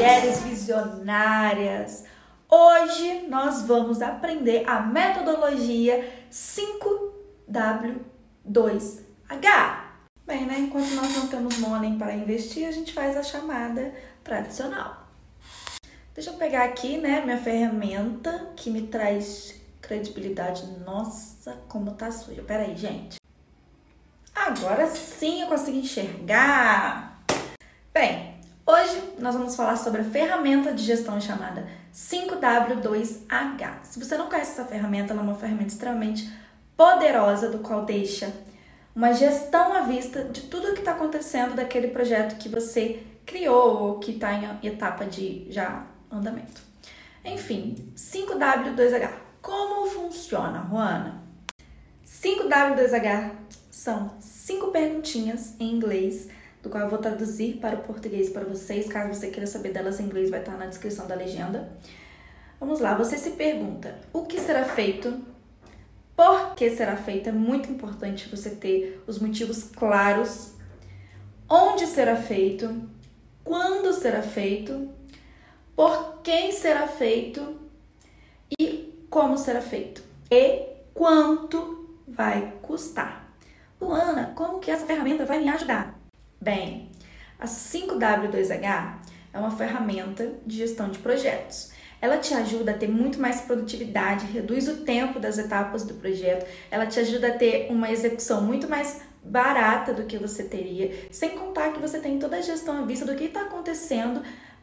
mulheres visionárias! Hoje nós vamos aprender a metodologia 5W2H. Bem, né? Enquanto nós não temos money para investir, a gente faz a chamada tradicional. Deixa eu pegar aqui, né, minha ferramenta que me traz credibilidade. Nossa, como tá suja. Pera aí, gente. Agora sim eu consigo enxergar. Nós vamos falar sobre a ferramenta de gestão chamada 5W2H. Se você não conhece essa ferramenta, ela é uma ferramenta extremamente poderosa, do qual deixa uma gestão à vista de tudo que está acontecendo daquele projeto que você criou ou que está em etapa de já andamento. Enfim, 5W2H. Como funciona, Juana? 5W2H são cinco perguntinhas em inglês, do qual eu vou traduzir para o português para vocês. Caso você queira saber delas em inglês, vai estar na descrição da legenda. Vamos lá, você se pergunta: o que será feito? Por que será feito? É muito importante você ter os motivos claros. Onde será feito? Quando será feito? Por quem será feito? E como será feito? E quanto vai custar? Luana, como que essa ferramenta vai me ajudar? Bem, a 5W2H é uma ferramenta de gestão de projetos. Ela te ajuda a ter muito mais produtividade, reduz o tempo das etapas do projeto, ela te ajuda a ter uma execução muito mais barata do que você teria, sem contar que você tem toda a gestão à vista do que está acontecendo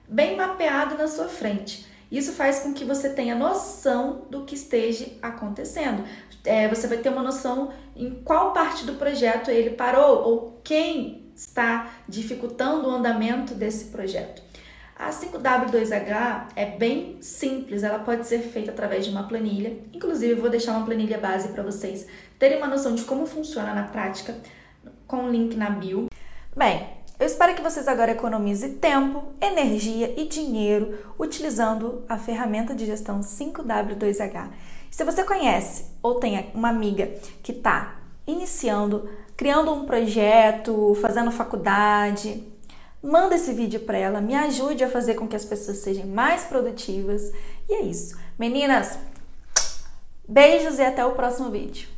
bem mapeado na sua frente. Isso faz com que você tenha noção do que esteja acontecendo. É, você vai ter uma noção em qual parte do projeto ele parou ou quem está dificultando o andamento desse projeto. A 5W2H é bem simples, ela pode ser feita através de uma planilha. Inclusive, eu vou deixar uma planilha base para vocês terem uma noção de como funciona na prática, com o link na bio. Bem, eu espero que vocês agora economizem tempo, energia e dinheiro utilizando a ferramenta de gestão 5W2H. Se você conhece ou tem uma amiga que está iniciando, criando um projeto, fazendo faculdade, manda esse vídeo para ela, me ajude a fazer com que as pessoas sejam mais produtivas. E é isso. Meninas, beijos e até o próximo vídeo.